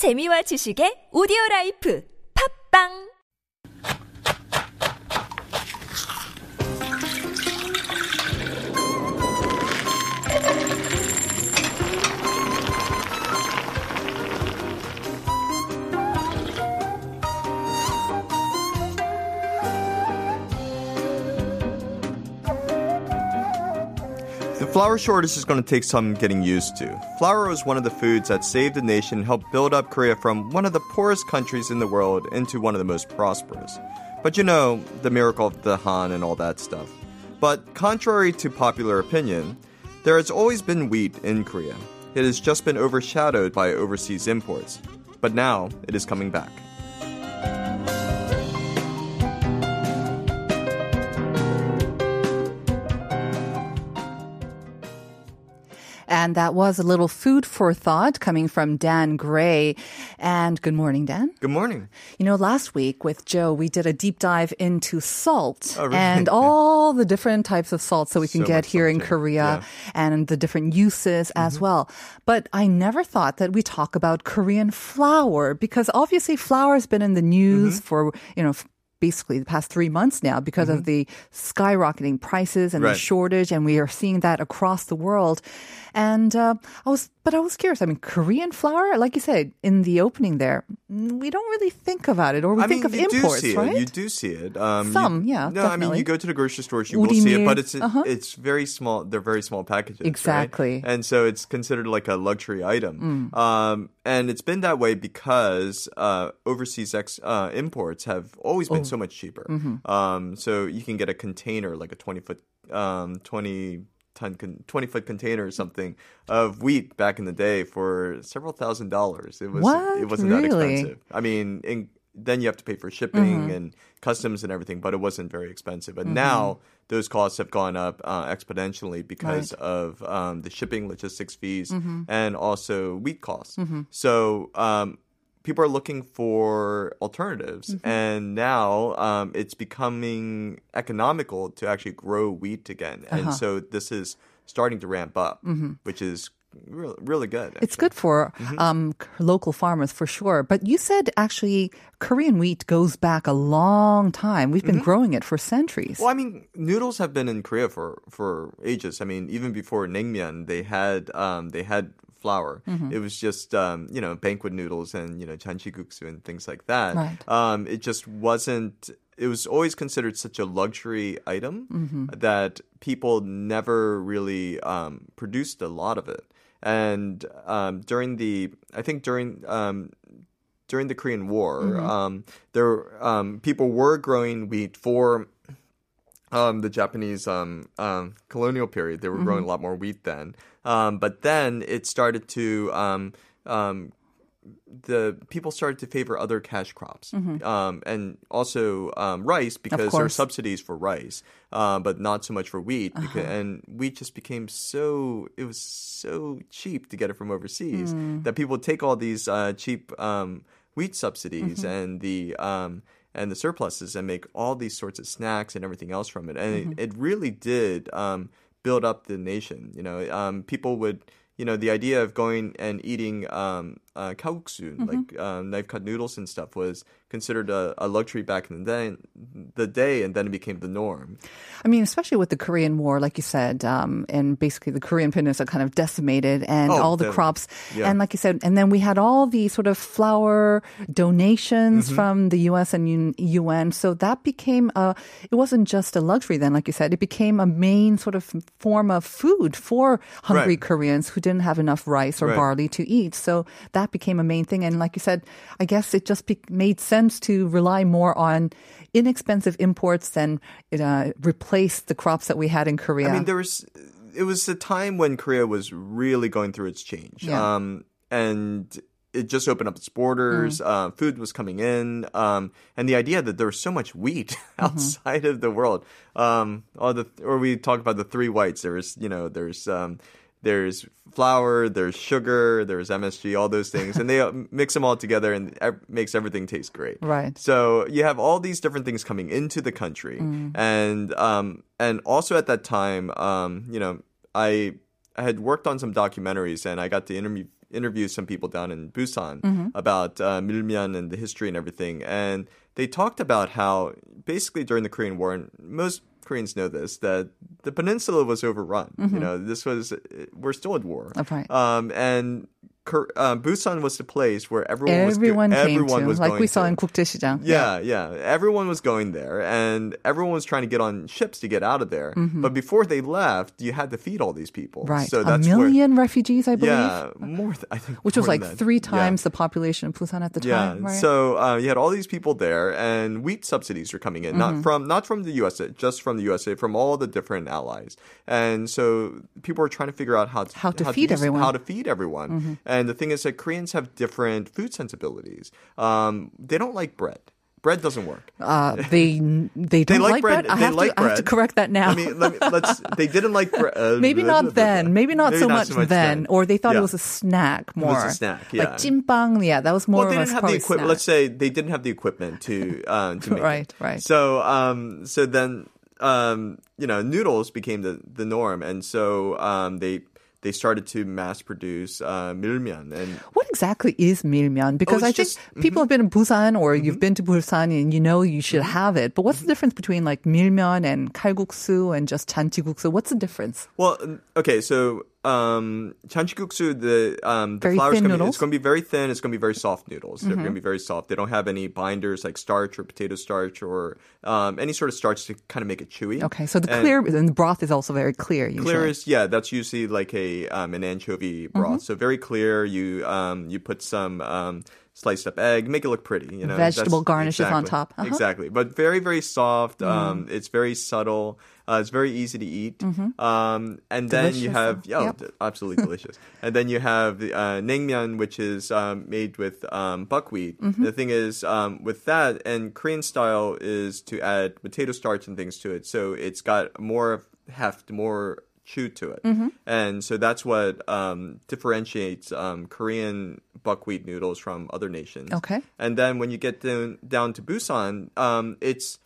재미와 지식의 오디오 라이프. 팝빵 flour shortage is going to take some getting used to. Flour was one of the foods that saved the nation and helped build up Korea from one of the poorest countries in the world into one of the most prosperous. But you know, the miracle of the Han and all that stuff. But contrary to popular opinion, there has always been wheat in Korea. It has just been overshadowed by overseas imports. But now it is coming back. And that was a little food for thought coming from Dan Gray. And good morning, Dan. Good morning. You know, last week with Joe, we did a deep dive into salt Oh, really? and all the different types of salt that we can So get here in. Korea Yeah. Mm-hmm. and the different uses as well. But I never thought that we talk about Korean flour because obviously flour has been in the news Mm-hmm. for, you know, basically the past three months now because of the skyrocketing prices and the Mm-hmm. Right. shortage, and we are seeing that across the world. And uh, I was, but I was curious. I mean, Korean flour, like you said in the opening there, mm, we don't really think about it, or we I think mean, of you imports, do see right? it. You do see it. Um, you- Some, yeah, No, I mean, definitely. you go to the grocery stores, you will see it, 우리밀, but it's uh-huh. it's very small. They're very small packages, right? Exactly. And so it's considered like a luxury item. Mm. Um, and it's been that way because uh, overseas ex- uh, imports have always Oh. so much cheaper. Mm-hmm. Um, so you can get a container, like a twenty foot, um, twenty. Ton con- 20 foot container or something of wheat back in the day for several thousand dollars. It was What? it wasn't that Really? Mm-hmm. expensive. I mean, in, then you have to pay for shipping and customs and everything, but it wasn't very expensive. But now those costs have gone up uh, exponentially because of um, the shipping logistics fees Mm-hmm. and also wheat costs. So um, people are looking for alternatives, Mm-hmm. and now um, it's becoming economical to actually grow wheat again. Uh-huh. And so this is starting to ramp up, which is really, really good. Mm-hmm. It's good for Mm-hmm. um, local farmers for sure. But you said actually Korean wheat goes back a long time. We've been Mm-hmm. growing it for centuries. Well, I mean, noodles have been in Korea for for ages. I mean, even before naengmyeon, they had um, they had flour. Mm-hmm. It was just um, you know banquet noodles and you know janchiguksu and things like that. Right. Um, it just wasn't. It was always considered such a luxury item Mm-hmm. that people never really um, produced a lot of it. And um, during the, I think during um, during the Korean War, Mm-hmm. um, there um, people were growing wheat for um, the Japanese um, um, colonial period. They were growing a lot more wheat then, um, but then it started to um, um, the people started to favor other cash crops. Um, and also um, rice because there are subsidies for rice, uh, but not so much for wheat. Because, and wheat just became so it was so cheap to get it from overseas that people would take all these uh, cheap um, wheat subsidies and the um, and the surpluses and make all these sorts of snacks and everything else from it. And it, it really did um, build up the nation. You know, um, people would, you know, the idea of going and eating um, uh, kalguksu, like um, knife cut noodles and stuff, was considered a, a luxury back in the day, the day, and then it became the norm. I mean, especially with the Korean War, like you said, um, and basically the Korean peninsula kind of decimated and Oh, all the definitely. crops. Yeah. And like you said, and then we had all the sort of flour donations Mm-hmm. from the US and UN- UN. So that became a, it wasn't just a luxury then, like you said, it became a main sort of form of food for hungry Right. Koreans who didn't have enough rice or Right. barley to eat. So that became a main thing. And like you said, I guess it just be- made sense to rely more on inexpensive imports than uh, replace the crops that we had in Korea. I mean, there was it was a time when Korea was really going through its change. Yeah. Um, and it just opened up its borders. Mm. Uh, food was coming in, um, and the idea that there was so much wheat Mm-hmm. outside of the world. Um, all the or we talk about the three whites. There's you know there's um, there's flour, there's sugar, there's MSG, all those things, and they mix them all together and makes everything taste great. Right. So you have all these different things coming into the country, Mm. and um, and also at that time, um, you know, I I had worked on some documentaries, and I got to interview interviewed some people down in Busan Mm-hmm. about uh, milmyeon and the history and everything, and they talked about how basically during the Korean War, and most Koreans know this, that the peninsula was overrun. You know, this was we're still at war, right. um, and Kor- Uh, Busan was the place where everyone was go- Everyone came everyone to, was like going we saw to. in 국제시장. Yeah, yeah. Everyone was going there, and everyone was trying to get on ships to get out of there. But before they left, you had to feed all these people. Mm-hmm. Right. So a that's million refugees, I where. believe. Yeah, more. Th- I think. Which was more like than that. three Yeah. times the population of Busan at the Yeah. time, right? So uh, you had all these people there, and wheat subsidies were coming in, Mm-hmm. not from not from the USA, just from the USA, from all the different allies. And so people were trying to figure out how to, How to feed use- everyone. Mm-hmm. How to feed everyone. And the thing is that Koreans have different food sensibilities. Um, they don't like bread. Bread doesn't work. uh, they they don't like bread. I They have like to I have to correct that now. I mean, let let's. They didn't like bread. Uh, Maybe not then. Maybe not so much then. Or they thought it was a snack was more. a snack, Like yeah. cimbang, yeah, that was more well, they of didn't have the equipment. Let's say they didn't have the equipment to uh, to make Right, it. right. So, um, so then, um, you know, noodles became the the norm, and so um, they they started to mass produce uh, milmyeon and. What exactly is milmyeon? Because Oh, I it's think just- mm-hmm. people have been in Busan or you've been to Busan and you know you should have it. But what's the difference between like milmyeon and kalguksu and just janjiguksu? What's the difference? Well, okay, so um, chanchiguksu, the um, the Very flour's gonna be, it's going to be very thin. It's going to be very soft noodles. They're Mm-hmm. going to be very soft. They don't have any binders like starch or potato starch or um, any sort of starch to kind of make it chewy. Okay, so the And- clear and the broth is also very clear. Usually. Clear is yeah, that's usually like a um, an anchovy broth. Mm-hmm. So very clear. You um, you put some um, sliced up egg, make it look pretty. You know, Vegetable garnishes on top. Uh-huh. Mm. Exactly, but very very soft. Um, it's very subtle. Uh, it's very easy to eat. Um, and then you Mm-hmm. Have yeah, Yep. absolutely delicious. And then you have the uh, naengmyeon, which is um, made with um, buckwheat. Mm-hmm. The thing is, um, with that and Korean style is to add potato starch and things to it, so it's got more heft, more chew to it, Mm-hmm. and so that's what um, differentiates um, Korean buckwheat noodles from other nations. Okay. And then when you get down down to Busan, um, it's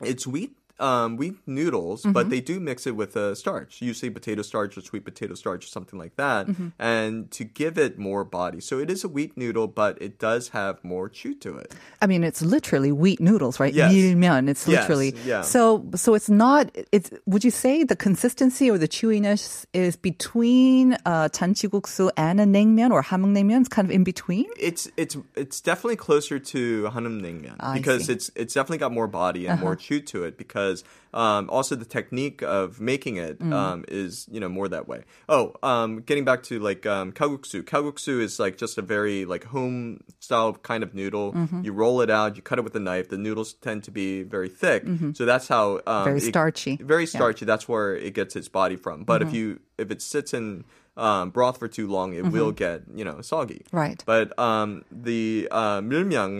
it's wheat um, wheat noodles, Mm-hmm. but they do mix it with uh, starch, usually potato starch or sweet potato starch or something like that, Mm-hmm. and to give it more body. So it is a wheat noodle, but it does have more chew to it. I mean, it's literally wheat noodles, right? Yes. 밀면. It's Yes, literally. yeah. So, so it's not. It's. Would you say the consistency or the chewiness is between uh, janjiguksu and a naengmyeon or Hamhung naengmyeon? It's kind of in between. It's it's it's definitely closer to Hamhung naengmyeon because see. Uh-huh. it's it's definitely got more body and more chew to it because um, also the technique of making it Mm. um, is you know more that way. Oh, um, getting back to like um, kalguksu. Kalguksu is like just a very like home style kind of noodle. Mm-hmm. You roll it out, you cut it with a knife. The noodles tend to be very thick, so that's how um, Mm-hmm. Very it- starchy. very starchy. That's where it gets its body from. But if you if it sits in um, broth for too long, it will get you know soggy. Right. But um, the uh,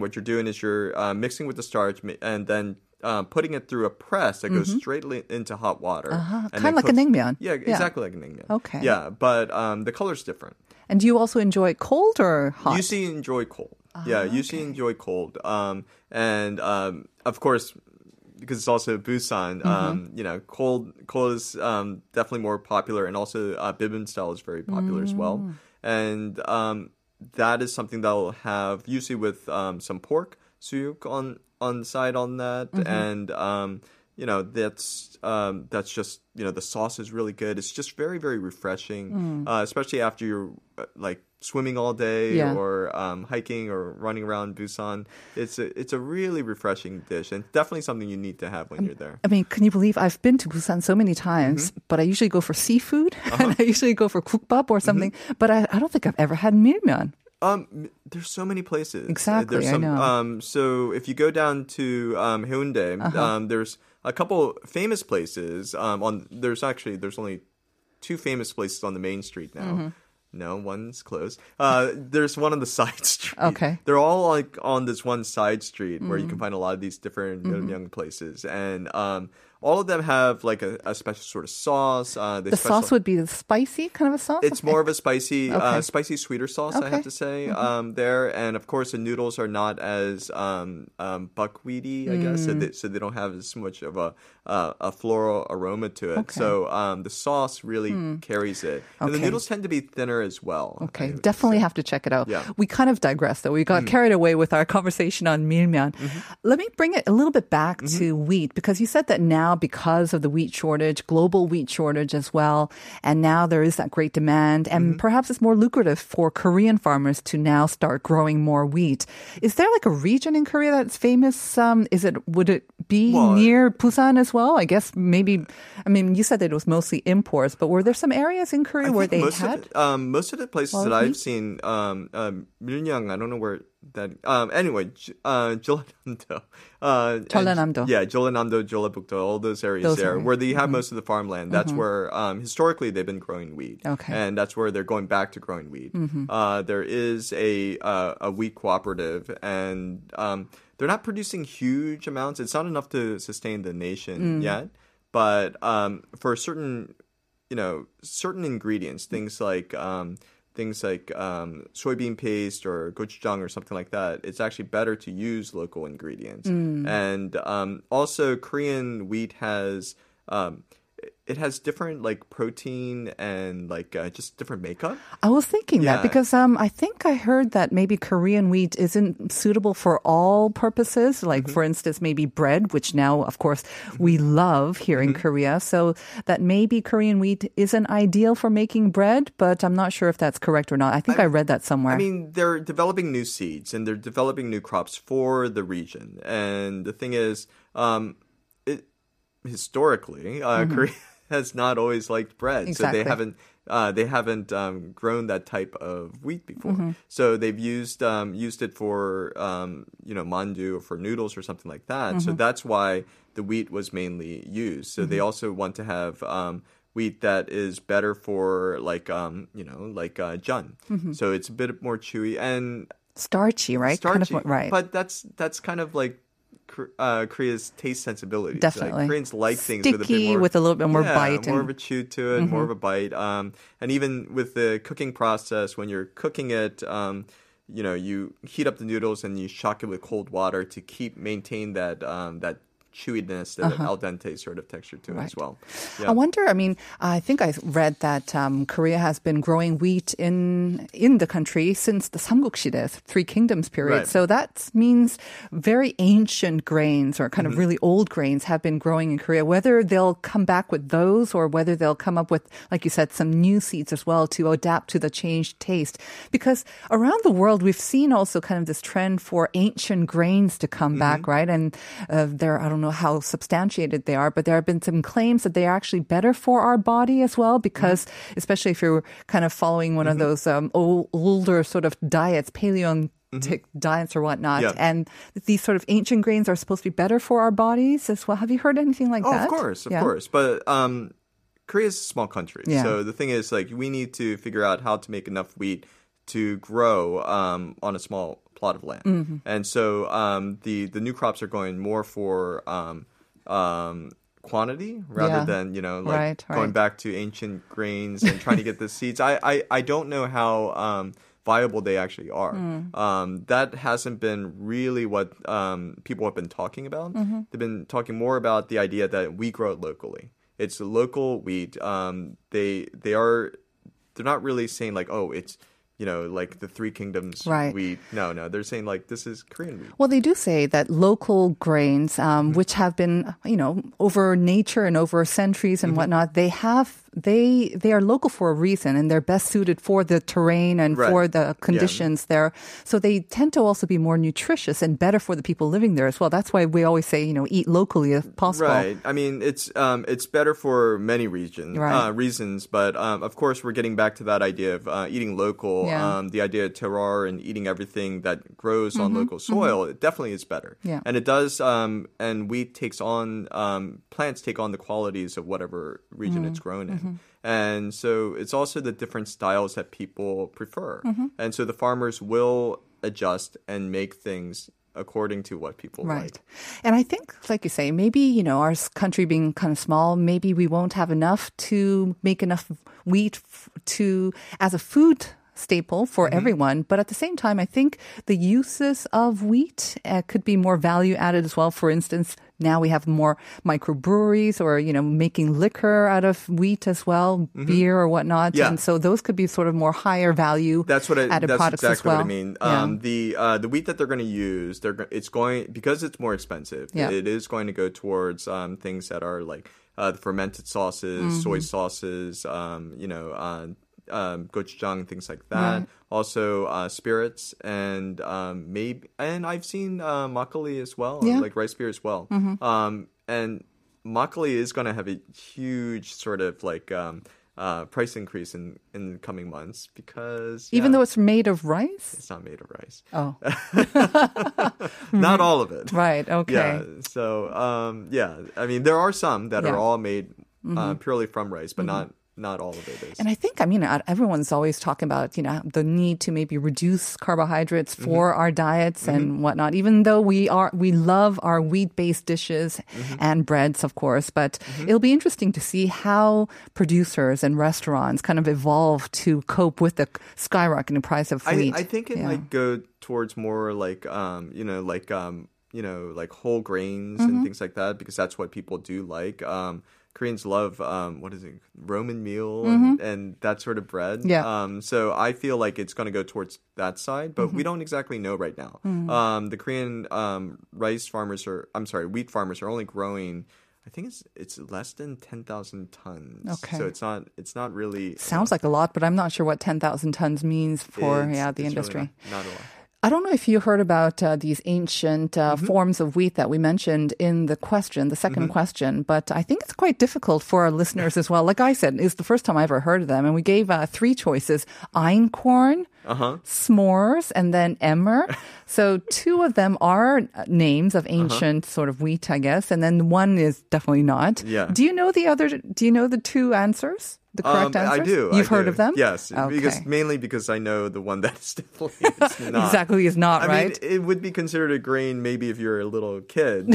what you're doing is you're uh, mixing with the starch and then uh, putting it through a press that goes straight into hot water. Uh-huh. Kinda then like a cooks- naengmyeon. Yeah, Yeah. exactly like a naengmyeon. Okay. Yeah, but um, the color's different. And do you also enjoy cold or hot? Usually enjoy cold. yeah, usually enjoy cold. Um, and um, of course, because it's also Busan, Mm-hmm. um, you know, cold cold is um, definitely more popular, and also uh, bibimbap style is very popular as well. Mm. And um, that is something that will have usually with um, some pork suyuk on on the side on that, Mm-hmm. and um, you know that's um, that's just you know the sauce is really good. It's just very very refreshing, uh, especially after you're uh, like swimming all day Yeah. or um, hiking or running around Busan. It's a it's a really refreshing dish and definitely something you need to have when you're there. I mean, can you believe I've been to Busan so many times, Mm-hmm. but I usually go for seafood Uh-huh. and I usually go for kukbap or something. Mm-hmm. But I, I don't think I've ever had milmyeon. Um, there's so many places. Uh, Exactly, There's I know. Uh-huh. Um, so if you go down to um, Haeundae, um, there's a couple famous places. Um, on there's actually there's only two famous places on the main street now. Mm-hmm. No, one's closed. Uh, there's one on the side street. Okay. Mm. They're all like on this one side street where you can find a lot of these different Mm-hmm. young places. And um, all of them have like a, a special sort of sauce. Uh, The special- sauce would be the spicy kind of a sauce. It's more of a spicy, Okay. uh, spicy sweeter sauce. I have to say um, there, and of course the noodles are not as um, um, buckwheaty, I guess, so, Mm. they, so they don't have as much of a uh, a floral aroma to it. So um, the sauce really carries it, and the. Noodles tend to be thinner as well. Okay, I definitely have to check it out. Yeah. Mm. We kind of digressed though. We got carried away with our conversation on milmyeon. Mm-hmm. Let me bring it a little bit back to wheat because you said that now because of the wheat shortage, global wheat shortage as well, and now there is that great demand and Mm-hmm. perhaps it's more lucrative for Korean farmers to now start growing more wheat. Is there like a region in Korea that's famous? Um, is it would it be Well, near Busan as well? I guess maybe. I mean, you said that it was mostly imports, but were there some areas in Korea I where they had? Of, the- um, most of the places Well, that I've seen, um, um, I don't know where that. Um, anyway, uh, Jeollanamdo. Uh, Jeollanamdo. Yeah, Jeollanamdo, Jeollabukdo, all those areas Those there areas. where they have most of the farmland. That's where um, historically they've been growing wheat. Okay. and that's where they're going back to growing wheat. Uh, there is a uh, a wheat cooperative, and um, they're not producing huge amounts. It's not enough to sustain the nation yet, but um, for a certain you know certain ingredients, things like um, things like um, soybean paste or gochujang or something like that, it's actually better to use local ingredients. And um, also, Korean wheat has um, it has different like protein and like uh, just different makeup. I was thinking that because um, I think I heard that maybe Korean wheat isn't suitable for all purposes. Like, Mm-hmm. for instance, maybe bread, which now, of course, we love here Mm-hmm. in Korea. So that maybe Korean wheat isn't ideal for making bread, but I'm not sure if that's correct or not. I think I, read that somewhere. I mean, they're developing new seeds and they're developing new crops for the region. And the thing is, um, historically, uh, Korea has not always liked bread, so they haven't. Uh, they haven't um, grown that type of wheat before, Mm-hmm. so they've used um, used it for um, you know mandu or for noodles or something like that. So Mm-hmm. that's why the wheat was mainly used. So they also want to have um, wheat that is better for like um, you know like uh, jun. Mm-hmm. So it's a bit more chewy and starchy, right? starchy. Kind of, right. But that's that's kind of like uh, Korea's taste sensibilities. Definitely. Like, Koreans like things with a bit more with a little bit more yeah, bite more and- Mm-hmm. of a chew to it, more of a bite. Um, and even with the cooking process, when you're cooking it, um, you know, you heat up the noodles and you shock it with cold water to keep maintain that um, that chewiness, the al dente sort of texture to it as Uh-huh. Right. well. I wonder. I mean, I think I read that um, Korea has been growing wheat in in the country since the Samguk-시대, Three Kingdoms period. Right. So that means very ancient grains or kind Mm-hmm. of really old grains have been growing in Korea. Whether they'll come back with those or whether they'll come up with, like you said, some new seeds as well to adapt to the changed taste. Because around the world, we've seen also kind of this trend for ancient grains to come Mm-hmm. back, right? And uh, there, I don't know how substantiated they are, but there have been some claims that they are actually better for our body as well, because especially if you're kind of following one of those um, old, older sort of diets, paleo diets or whatnot, Yeah. and these sort of ancient grains are supposed to be better for our bodies as well. Have you heard anything like Oh, that? of course, of Yeah. course. But um, Korea's a small country, Yeah. so the thing is, like, we need to figure out how to make enough wheat to grow um, on a small plot of land. Mm-hmm. And so um, the the new crops are going more for um, um, quantity rather Yeah. than you know like Right, going right. back to ancient grains and trying to get the seeds. I, I I don't know how. Um, viable they actually are Hmm. um, that hasn't been really what um, people have been talking about Mm-hmm. they've been talking more about the idea that we grow it locally it's local wheat um, they they are they're not really saying like oh it's you know like the three kingdoms Right. wheat no no they're saying like this is korean wheat Well, they do say that local grains, um, Mm-hmm. which have been, you know, over nature and over centuries and Mm-hmm. whatnot, they have they they are local for a reason, and they're best suited for the terrain and Right. for the conditions there. So they tend to also be more nutritious and better for the people living there as well. That's why we always say, you know, eat locally if possible. Right. I mean, it's um, it's better for many regions, Right. uh, reasons, but um, of course, we're getting back to that idea of uh, eating local. Yeah. Um, the idea of terroir and eating everything that grows on local soil. It definitely is better. Mm-hmm. Yeah. And it does. Um, and wheat takes on um, plants take on the qualities of whatever region Mm-hmm. it's grown in. And so it's also the different styles that people prefer. Mm-hmm. And so the farmers will adjust and make things according to what people Right. like. And I think, like you say, maybe, you know, our country being kind of small, maybe we won't have enough to make enough wheat f- to, as a food staple for Mm-hmm. everyone. But at the same time, I think the uses of wheat uh, could be more value added as well. For instance, now we have more microbreweries or, you know, making liquor out of wheat as well, beer or whatnot. Mm-hmm. Yeah. And so those could be sort of more higher value That's what I, added that's products exactly as well. what I mean. Yeah. Um, the uh, the wheat that they're going to use, they're it's going because it's more expensive. Yeah. It is going to go towards um, things that are like uh, the fermented sauces, Mm-hmm. soy sauces, um, you know, uh, um, gochujang, things like that. Also, uh, spirits and um, maybe and I've seen uh, makgeolli as well, Yeah. Mm-hmm. like rice beer as well. Um, and makgeolli is going to have a huge sort of like. Um, uh, price increase in in the coming months because Even though it's made of rice? It's not made of rice. Oh, Not all of it. right. Okay. Yeah. So, um, yeah. I mean, there are some that Yeah. Mm-hmm. are all made uh, purely from rice, but not not all of it is. And I think, I mean, everyone's always talking about, you know, the need to maybe reduce carbohydrates for our diets and whatnot, even though we are, we love our wheat based dishes and breads, of course. But it'll be interesting to see how producers and restaurants kind of evolve to cope with the skyrocketing price of I, wheat. I think it Yeah. might go towards more like, um, you know, like, um, you know, like whole grains Mm-hmm. and things like that because that's what people do like. Um, Koreans love um, what is it, Roman meal and, and that sort of bread. Mm-hmm. Yeah. Um, so I feel like it's going to go towards that side, but Mm-hmm. we don't exactly know right now. Mm. Um, the Korean um, rice farmers are, I'm sorry, wheat farmers are only growing. I think it's it's less than ten thousand tons. Okay. So it's not it's not really Sounds like a lot, but I'm not sure what 10,000 tons means for yeah the it's really industry. not, not a lot. I don't know if you heard about uh, these ancient uh, Mm-hmm. forms of wheat that we mentioned in the question, the 2nd question, but I think it's quite difficult for our listeners as well. Like I said, it's the first time I ever heard of them, and we gave uh, three choices: einkorn, Uh-huh. s'mores, and then emmer. so two of them are names of Uh-huh. ancient sort of wheat, I guess, and then one is definitely not. Yeah. Do you know the other? Do you know the two answers? The correct Um, answers? I do. You've I heard do. of them? Yes, okay. because mainly because I know the one that is definitely not. Exactly is not I right. mean, it would be considered a grain maybe if you're a little kid.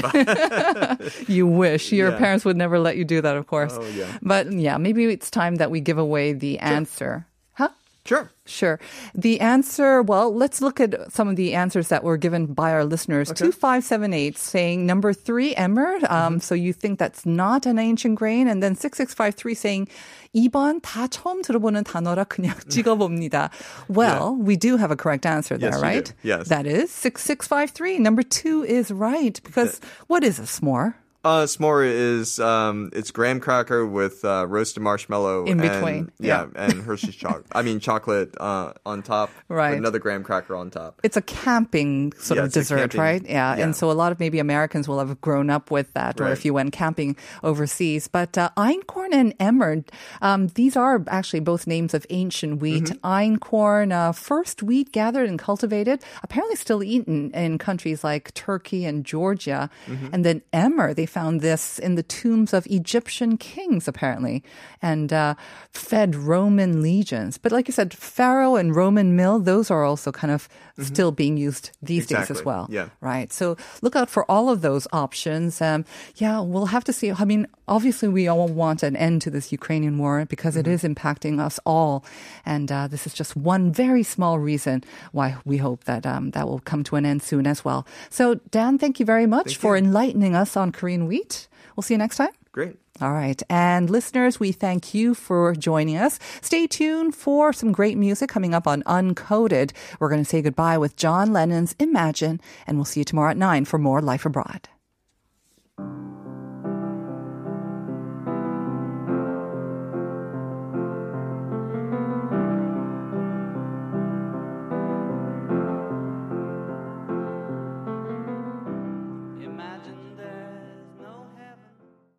You wish. Your Yeah. parents would never let you do that, of course. Oh, yeah. But yeah, maybe it's time that we give away the answer. Huh? sure. Sure. The answer, well, let's look at some of the answers that were given by our listeners. 2578 saying number three, emmer. Um, So you think that's not an ancient grain. And then 6653 saying 2번 다 처음 들어보는 단어라 그냥 찍어봅니다. Well, we do have a correct answer there, Yes, you right? do. Yes. That is 6653. Number two is right because what is a s'more? Uh, s'more is um, it's graham cracker with uh, roasted marshmallow In and- between, yeah, yeah. and Hershey's chocolate. I mean chocolate uh, on top. Right. Another graham cracker on top. it's a camping sort Yeah, of dessert, right? Yeah. yeah. And so a lot of maybe Americans will have grown up with that, or Right. if you went camping overseas. But uh, einkorn and emmer, um, these are actually both names of ancient wheat. Mm-hmm. Einkorn, uh, first wheat gathered and cultivated, apparently still eaten in countries like Turkey and Georgia. Mm-hmm. And then emmer, they found this in the tombs of Egyptian kings, apparently, and uh, fed Roman legions. But like you said, farro and Roman Meal, those are also kind of still being used these days as Mm-hmm. Well. yeah. Right. So look out for all of those options. Um, yeah, we'll have to see. I mean, obviously, we all want an end to this Ukrainian war because it Mm-hmm. is impacting us all. And uh, this is just one very small reason why we hope that um, that will come to an end soon as well. So, Dan, thank you very much for enlightening us on Korean wheat. We'll see you next time. Great. All right. And listeners, we thank you for joining us. Stay tuned for some great music coming up on Uncoded. We're going to say goodbye with John Lennon's Imagine, and we'll see you tomorrow at 9 for more Life Abroad.